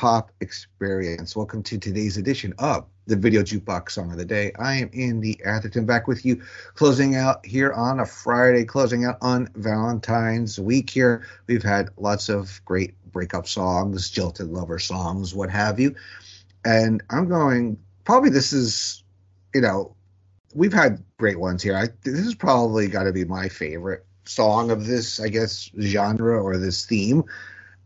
Pop Experience. Welcome to today's edition of the Video Jukebox Song of the Day. I am Andy Atherton back with you, closing out here on a Friday, closing out on Valentine's week here. We've had lots of great breakup songs, jilted lover songs, what have you. And I'm going, probably this is, you know, we've had great ones here. I, this is probably got to be my favorite song of this, I guess, genre or this theme.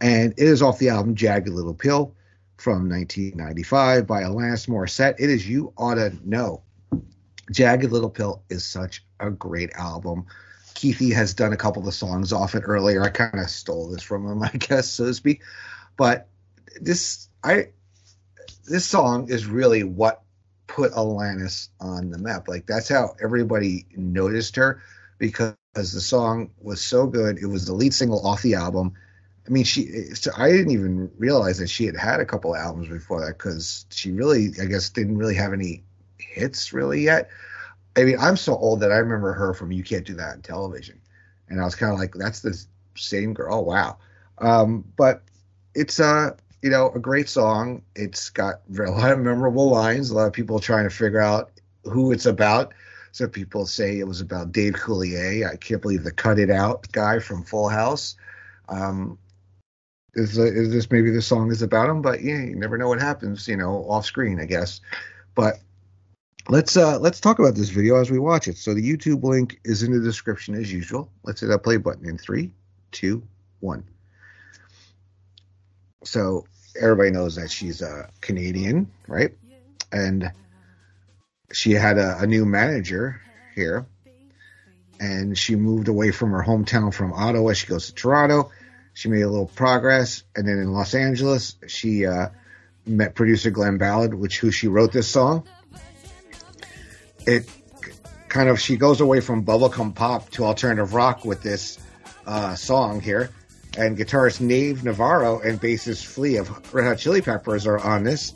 And it is off the album Jagged Little Pill from 1995 by Alanis Morissette. It is You Oughta Know. Jagged Little Pill is such a great album. Keithy has done a couple of songs off it earlier. I kind of stole this from him, I guess, so to speak. But this, I, this song is really what put Alanis on the map. Like that's how everybody noticed her because the song was so good. It was the lead single off the album. I mean, she. So I didn't even realize that she had had a couple albums before that because she really, I guess, didn't really have any hits really yet. I mean, I'm so old that I remember her from You Can't Do That on television. And I was kind of like, that's the same girl. Oh, wow. Um, but it's, uh, you know, a great song. It's got a lot of memorable lines. A lot of people trying to figure out who it's about. Some people say it was about Dave Coulier. I can't believe the Cut It Out guy from Full House. Um, is, uh, is this maybe the song is about him? But yeah, you never know what happens, you know, off screen, I guess. But let's uh let's talk about this video as we watch it. So the YouTube link is in the description as usual. Let's hit that play button in three, two, one. So everybody knows that she's a Canadian, right? And she had a, a new manager here, and she moved away from her hometown from Ottawa. She goes to Toronto. She made a little progress, and then in Los Angeles, she uh, met producer Glen Ballard, which who she wrote this song it kind of she goes away from bubblegum pop to alternative rock with this uh, song here. And guitarist Dave Navarro and bassist Flea of Red Hot Chili Peppers are on this.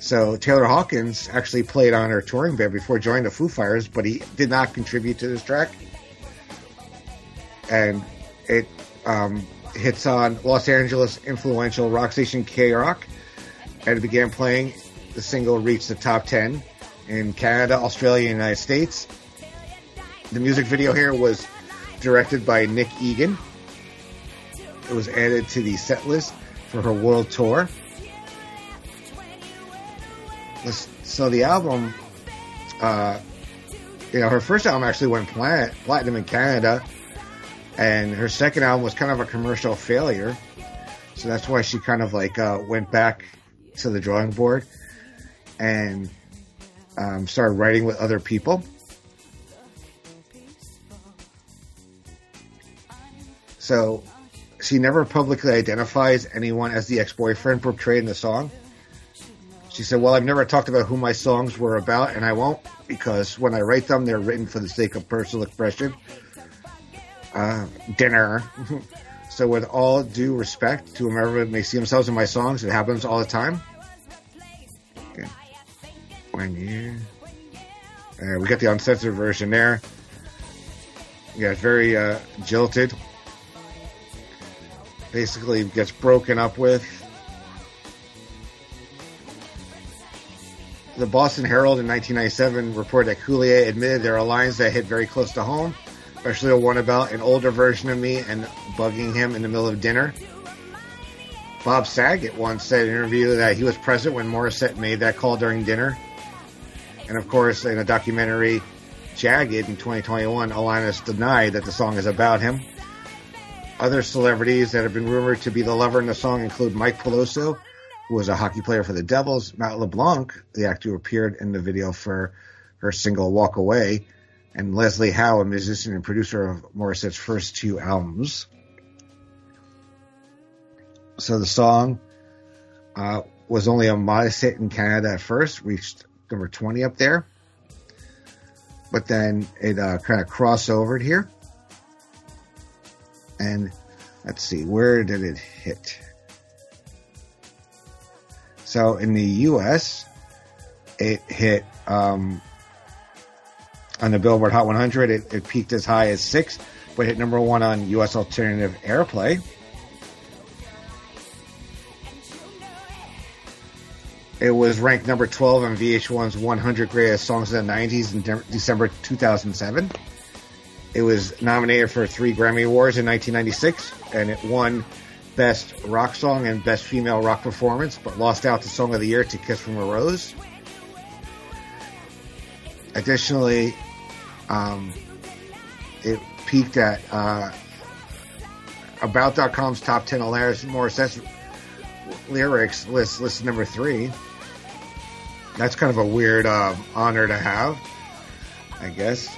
So Taylor Hawkins actually played on her touring band before joining the Foo Fighters, but he did not contribute to this track. And it um, hits on Los Angeles influential rock station K Rock, and began playing. The single reached the top ten in Canada, Australia, and United States. The music video here was directed by Nick Egan. It was added to the set list for her world tour. So the album, uh, you know, her first album actually went platinum in Canada, and her second album was kind of a commercial failure. So that's why she kind of like uh, went back to the drawing board and um, started writing with other people. So she never publicly identifies anyone as the ex boyfriend portrayed in the song. She said, Well, I've never talked about who my songs were about, and I won't because when I write them, they're written for the sake of personal expression. Uh, dinner. so, with all due respect to whomever may see themselves in my songs, it happens all the time. Okay. When you. Uh, we got the uncensored version there. Yeah, it's very uh, jilted. Basically, gets broken up with. The Boston Herald in 1997 reported that Coulier admitted there are lines that hit very close to home, especially the one about an older version of me and bugging him in the middle of dinner. Bob Saget once said in an interview that he was present when Morissette made that call during dinner. And of course, in a documentary, Jagged in 2021, Alanis denied that the song is about him. Other celebrities that have been rumored to be the lover in the song include Mike Peluso, who was a hockey player for the Devils, Matt LeBlanc, the actor who appeared in the video for her single Walk Away, and Leslie Howe, a musician and producer of Morissette's first two albums. So the song Uh, was only a modest hit in Canada at first, reached number 20 up there. But then it uh, kind of crossed over here. And let's see, where did it hit? So in the US, it hit um, on the Billboard Hot 100. It, it peaked as high as six, but hit number one on US Alternative Airplay. It was ranked number 12 on VH1's 100 Greatest Songs of the 90s in de- December 2007. It was nominated for three Grammy Awards in 1996, and it won Best Rock Song and Best Female Rock Performance, but lost out to Song of the Year to Kiss from a Rose. Additionally, um, it peaked at uh, About.com's top 10 Alanis Morissette's lyrics list, list number three. That's kind of a weird uh, honor to have, I guess.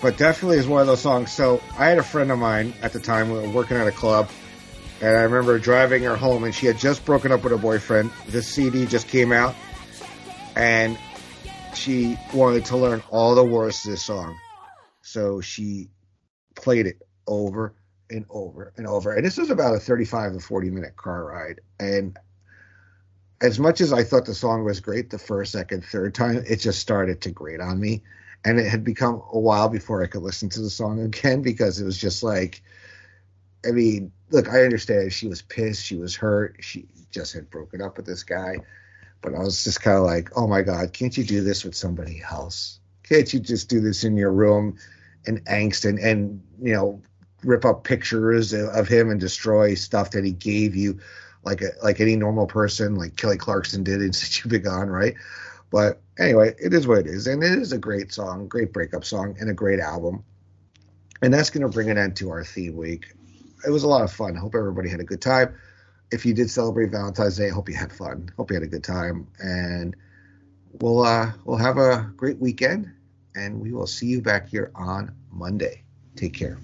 But definitely is one of those songs. So I had a friend of mine at the time, working at a club, and I remember driving her home, and she had just broken up with her boyfriend. This CD just came out, and she wanted to learn all the words to this song. So she played it over and over and over. And this was about a 35 to 40 minute car ride. And as much as I thought the song was great the first, second, third time, it just started to grate on me. And it had become a while before I could listen to the song again because it was just like, I mean, look, I understand she was pissed, she was hurt, she just had broken up with this guy. But I was just kind of like, oh my God, can't you do this with somebody else? Can't you just do this in your room and angst and, and you know, rip up pictures of him and destroy stuff that he gave you like a, like any normal person, like Kelly Clarkson did in Been Gone, right? But anyway, it is what it is. And it is a great song, great breakup song, and a great album. And that's going to bring an end to our theme week. It was a lot of fun. I hope everybody had a good time if you did celebrate Valentine's Day, I hope you had fun. Hope you had a good time, and we'll uh, we'll have a great weekend, and we will see you back here on Monday. Take care.